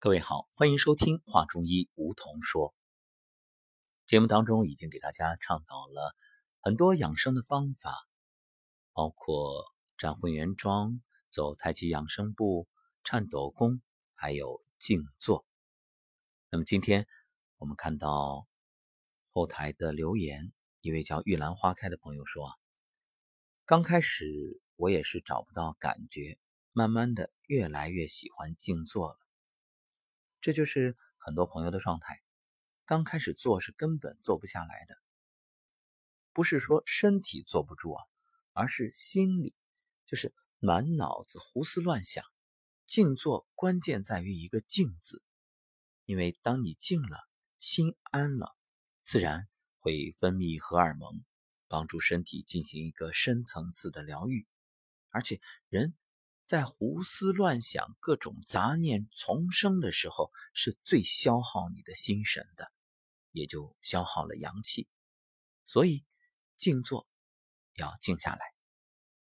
各位好，欢迎收听《话中医》，梧桐说。节目当中已经给大家倡导了很多养生的方法，包括站混元桩、走太极养生步、颤抖功，还有静坐。那么今天我们看到后台的留言，一位叫玉兰花开的朋友说：“啊，刚开始我也是找不到感觉，慢慢的越来越喜欢静坐了。”这就是很多朋友的状态，刚开始做是根本做不下来的，不是说身体坐不住啊，而是心里就是满脑子胡思乱想。静坐关键在于一个“静”字，因为当你静了，心安了，自然会分泌荷尔蒙，帮助身体进行一个深层次的疗愈，而且人。在胡思乱想、各种杂念丛生的时候，是最消耗你的心神的，也就消耗了阳气。所以，静坐要静下来。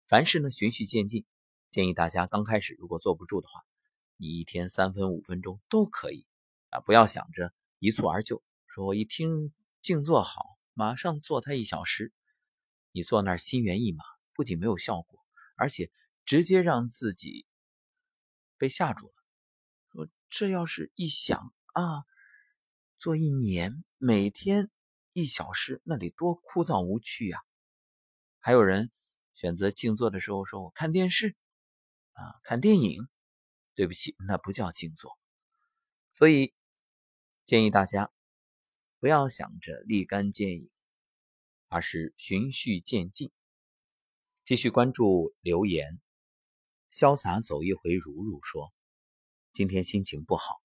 凡事呢，循序渐进。建议大家刚开始如果坐不住的话，你一天三分、五分钟都可以啊，不要想着一蹴而就。说我一听静坐好，马上坐它一小时，你坐那儿心猿意马，不仅没有效果，而且。直接让自己被吓住了。说这要是一想啊，做一年，每天一小时，那得多枯燥无趣呀！还有人选择静坐的时候说：“我看电视啊，看电影。”对不起，那不叫静坐。所以建议大家不要想着立竿见影，而是循序渐进。继续关注留言。潇洒走一回，如如说：“今天心情不好，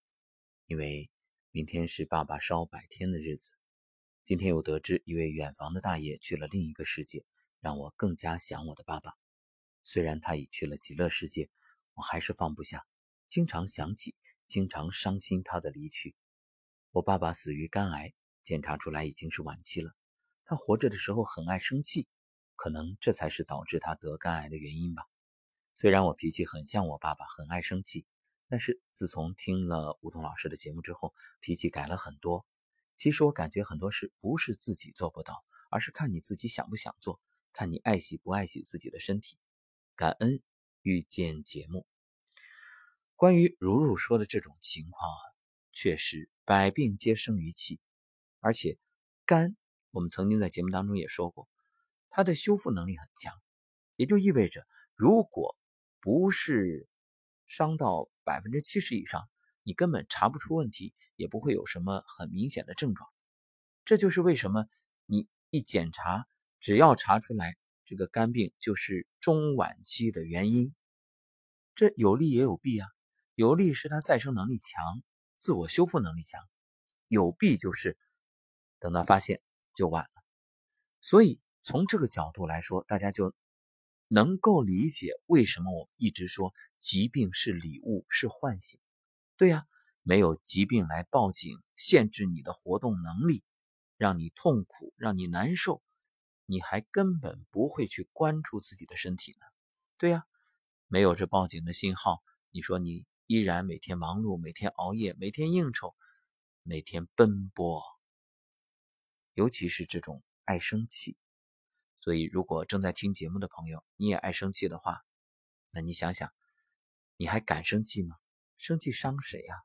因为明天是爸爸烧百天的日子。今天又得知一位远房的大爷去了另一个世界，让我更加想我的爸爸。虽然他已去了极乐世界，我还是放不下，经常想起，经常伤心他的离去。我爸爸死于肝癌，检查出来已经是晚期了。他活着的时候很爱生气，可能这才是导致他得肝癌的原因吧。”虽然我脾气很像我爸爸，很爱生气，但是自从听了吴桐老师的节目之后，脾气改了很多。其实我感觉很多事不是自己做不到，而是看你自己想不想做，看你爱惜不爱惜自己的身体。感恩遇见节目。关于如如说的这种情况啊，确实百病皆生于气，而且肝，我们曾经在节目当中也说过，它的修复能力很强，也就意味着如果不是伤到百分之七十以上，你根本查不出问题，也不会有什么很明显的症状。这就是为什么你一检查，只要查出来这个肝病就是中晚期的原因。这有利也有弊啊。有利是它再生能力强，自我修复能力强；有弊就是等到发现就晚了。所以从这个角度来说，大家就。能够理解为什么我一直说疾病是礼物，是唤醒。对呀，没有疾病来报警，限制你的活动能力，让你痛苦，让你难受，你还根本不会去关注自己的身体呢。对呀，没有这报警的信号，你说你依然每天忙碌，每天熬夜，每天应酬，每天奔波，尤其是这种爱生气。所以，如果正在听节目的朋友，你也爱生气的话，那你想想，你还敢生气吗？生气伤谁呀？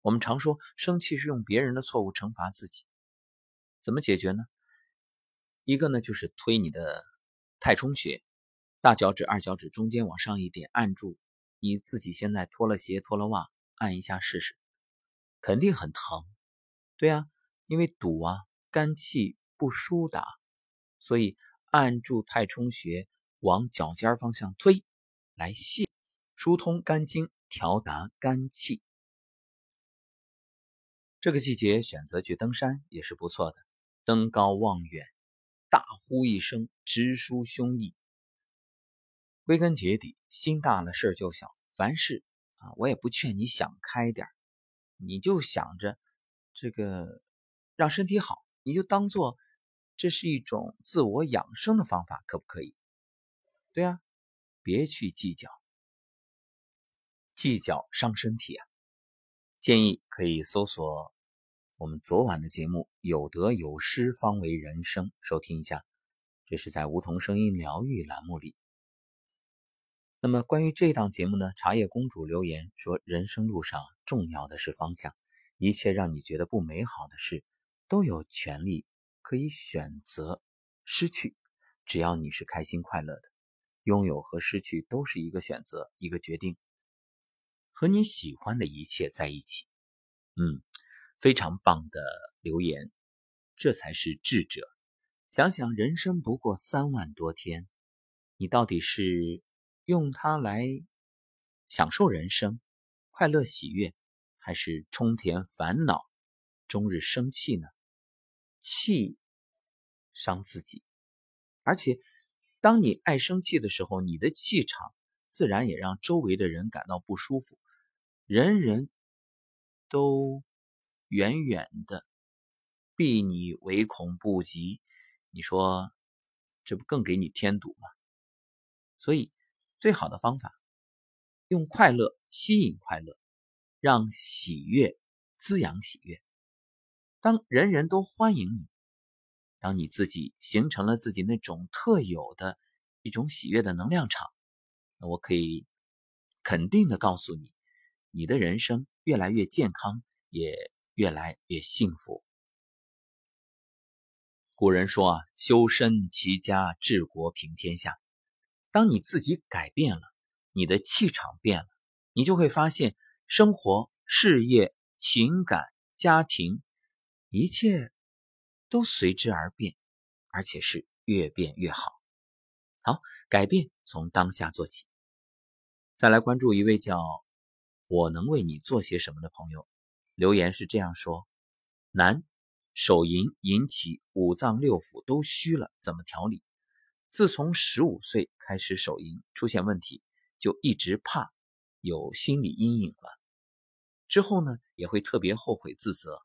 我们常说，生气是用别人的错误惩罚自己。怎么解决呢？一个呢，就是推你的太冲穴，大脚趾、二脚趾中间往上一点，按住。你自己现在脱了鞋、脱了袜，按一下试试，肯定很疼。对呀，因为堵啊，肝气不疏达，所以。按住太冲穴，往脚尖方向推，来泄，疏通肝经，调达肝气。这个季节选择去登山也是不错的，登高望远，大呼一声，直抒胸臆。归根结底，心大了事儿就小。凡事啊，我也不劝你想开点你就想着这个让身体好，你就当做。这是一种自我养生的方法，可不可以？对啊，别去计较，计较伤身体啊。建议可以搜索我们昨晚的节目《有得有失方为人生》，收听一下。这是在梧桐声音疗愈栏目里。那么关于这档节目呢？茶叶公主留言说：“人生路上重要的是方向，一切让你觉得不美好的事，都有权利可以选择失去，只要你是开心快乐的。拥有和失去都是一个选择，一个决定。和你喜欢的一切在一起。”嗯，非常棒的留言，这才是智者。想想人生不过三万多天，你到底是用它来享受人生、快乐喜悦，还是充填烦恼、终日生气呢？气伤自己，而且当你爱生气的时候，你的气场自然也让周围的人感到不舒服，人人都远远的避你，唯恐不及。你说，这不更给你添堵吗？所以，最好的方法，用快乐吸引快乐，让喜悦滋养喜悦。当人人都欢迎你，当你自己形成了自己那种特有的一种喜悦的能量场，那我可以肯定的告诉你，你的人生越来越健康，也越来越幸福。古人说啊，修身齐家治国平天下。当你自己改变了，你的气场变了，你就会发现生活、事业、情感、家庭，一切都随之而变，而且是越变越好。好，改变从当下做起。再来关注一位叫“我能为你做些什么”的朋友，留言是这样说：男。手淫引起五脏六腑都虚了，怎么调理？自从十五岁开始手淫出现问题，就一直怕，有心理阴影了。之后呢，也会特别后悔自责。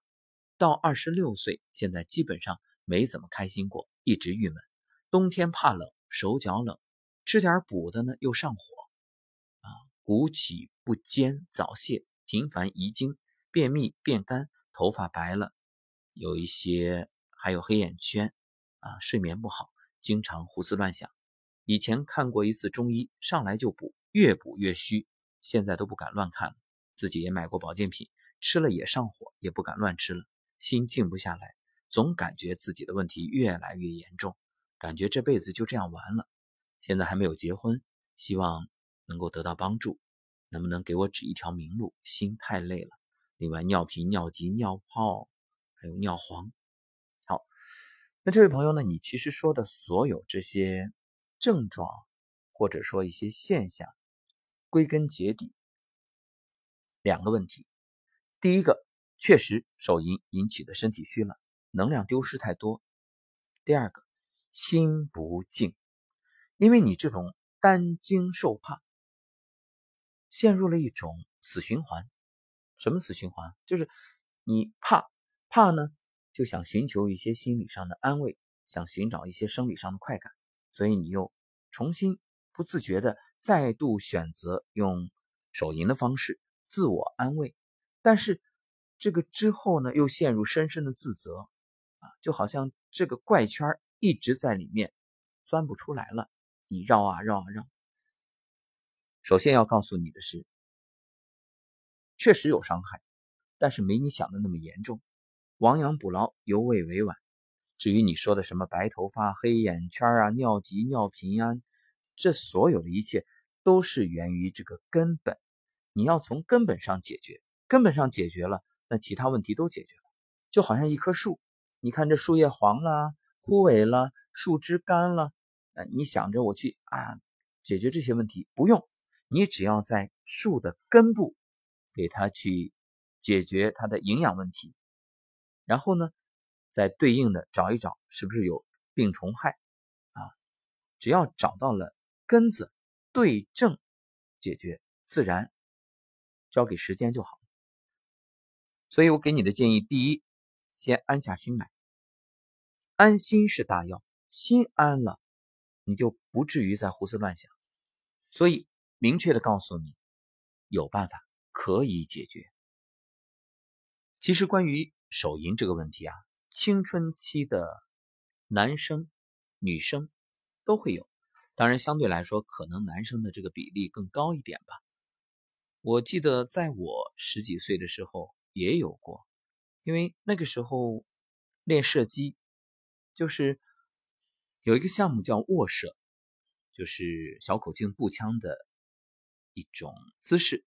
到二十六岁，现在基本上没怎么开心过，一直郁闷。冬天怕冷，手脚冷，吃点补的呢又上火，啊，鼓起不坚，早泄，频繁遗精，便秘便干，头发白了。有一些还有黑眼圈，啊，睡眠不好，经常胡思乱想。以前看过一次中医，上来就补，越补越虚，现在都不敢乱看了。自己也买过保健品，吃了也上火，也不敢乱吃了。心静不下来，总感觉自己的问题越来越严重，感觉这辈子就这样完了。现在还没有结婚，希望能够得到帮助，能不能给我指一条明路？心太累了。另外，尿频、尿急、尿泡。还有尿黄，好，那这位朋友呢？你其实说的所有这些症状，或者说一些现象，归根结底两个问题：第一个，确实手淫引起的身体虚了，能量丢失太多；第二个，心不静，因为你这种担惊受怕，陷入了一种死循环。什么死循环？就是你怕。怕呢，就想寻求一些心理上的安慰，想寻找一些生理上的快感，所以你又重新不自觉的再度选择用手淫的方式自我安慰，但是这个之后呢，又陷入深深的自责啊，就好像这个怪圈一直在里面钻不出来了，你绕啊绕啊绕。首先要告诉你的是，确实有伤害，但是没你想的那么严重。亡羊补牢，犹未为晚。至于你说的什么白头发、黑眼圈啊、尿急、尿频啊，这所有的一切都是源于这个根本。你要从根本上解决，根本上解决了，那其他问题都解决了。就好像一棵树，你看这树叶黄了、枯萎了、树枝干了，呃，你想着我去啊解决这些问题，不用，你只要在树的根部给它去解决它的营养问题。然后呢，再对应的找一找是不是有病虫害啊？只要找到了根子，对症解决，自然交给时间就好。所以我给你的建议，第一，先安下心来，安心是大药，心安了，你就不至于再胡思乱想。所以明确的告诉你，有办法可以解决。其实关于手淫这个问题啊，青春期的男生、女生都会有，当然相对来说，可能男生的这个比例更高一点吧。我记得在我十几岁的时候也有过，因为那个时候练射击，就是有一个项目叫卧射，就是小口径步枪的一种姿势，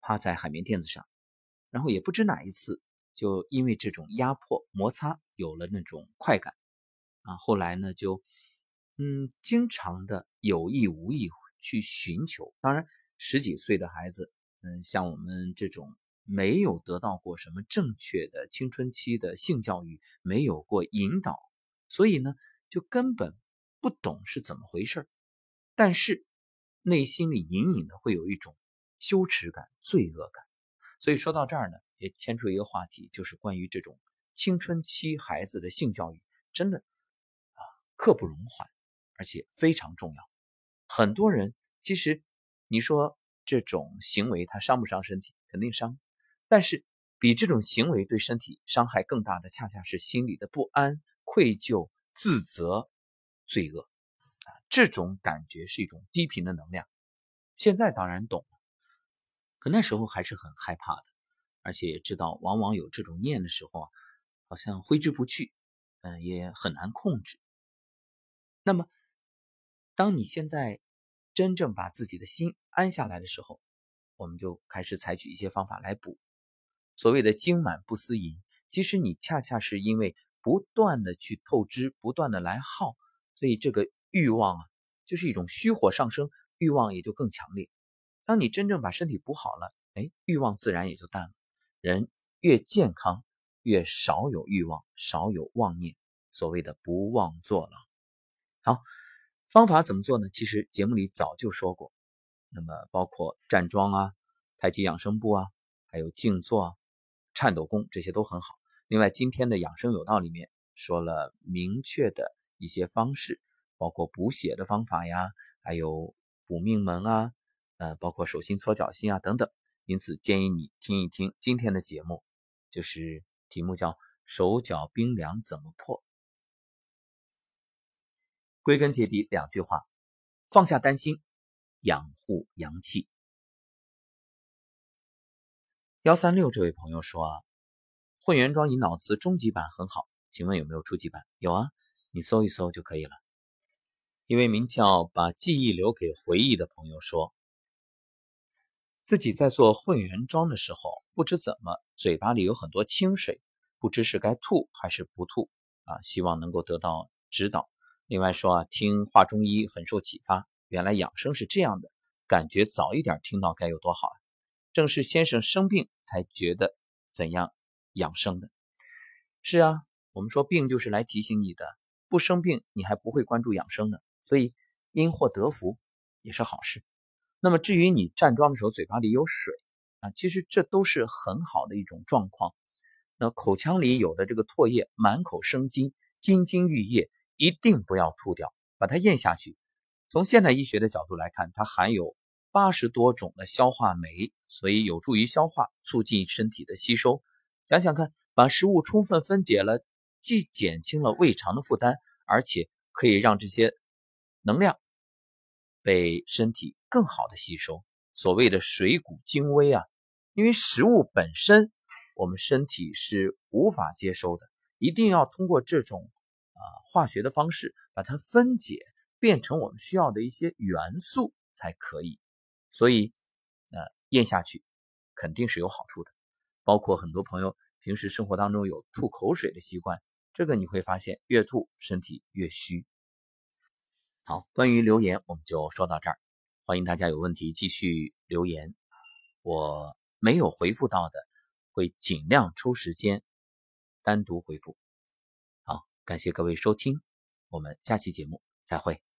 趴在海绵垫子上，然后也不知哪一次就因为这种压迫摩擦有了那种快感。啊，后来呢就嗯经常的有意无意去寻求，当然。十几岁的孩子，嗯，像我们这种没有得到过什么正确的青春期的性教育，没有过引导，所以呢，就根本不懂是怎么回事但是内心里隐隐的会有一种羞耻感、罪恶感。所以说到这儿呢，也牵出一个话题，就是关于这种青春期孩子的性教育，真的啊，刻不容缓，而且非常重要。很多人其实。你说这种行为它伤不伤身体？肯定伤。但是比这种行为对身体伤害更大的，恰恰是心里的不安、愧疚、自责、罪恶啊！这种感觉是一种低频的能量。现在当然懂了，可那时候还是很害怕的，而且也知道，往往有这种念的时候啊，好像挥之不去，嗯，也很难控制。那么，当你现在。真正把自己的心安下来的时候，我们就开始采取一些方法来补。所谓的“精满不思淫”，其实你恰恰是因为不断的去透支，不断的来耗，所以这个欲望啊，就是一种虚火上升，欲望也就更强烈。当你真正把身体补好了，哎，欲望自然也就淡了。人越健康，越少有欲望，少有妄念，所谓的不妄作了。好。方法怎么做呢？其实节目里早就说过，那么包括站桩啊、太极养生步啊，还有静坐啊、颤抖功，这些都很好。另外，今天的养生有道里面说了明确的一些方式，包括补血的方法呀，还有补命门啊，呃，包括手心搓脚心啊等等。因此，建议你听一听今天的节目，就是题目叫“手脚冰凉怎么破”。归根结底两句话：放下担心，养护阳气。幺三六这位朋友说啊，混元桩引导词终极版很好，请问有没有初级版？有啊，你搜一搜就可以了。一位名叫“把记忆留给回忆”的朋友说，自己在做混元桩的时候，不知怎么嘴巴里有很多清水，不知是该吐还是不吐啊，希望能够得到指导。另外说啊，听华中医很受启发，原来养生是这样的，感觉早一点听到该有多好啊！正是先生生病才觉得怎样养生的。是啊，我们说病就是来提醒你的，不生病你还不会关注养生呢。所以因祸得福也是好事。那么至于你站桩的时候嘴巴里有水啊，其实这都是很好的一种状况。那口腔里有的这个唾液，满口生津，津津欲液。一定不要吐掉，把它咽下去。从现代医学的角度来看，它含有八十多种的消化酶，所以有助于消化，促进身体的吸收。想想看，把食物充分分解了，既减轻了胃肠的负担，而且可以让这些能量被身体更好的吸收。所谓的水谷精微啊，因为食物本身我们身体是无法接收的，一定要通过这种。啊，化学的方式把它分解，变成我们需要的一些元素才可以。所以，咽下去肯定是有好处的。包括很多朋友平时生活当中有吐口水的习惯，这个你会发现越吐身体越虚。好，关于留言我们就说到这儿，欢迎大家有问题继续留言，我没有回复到的会尽量抽时间单独回复。好感谢各位收听，我们下期节目再会。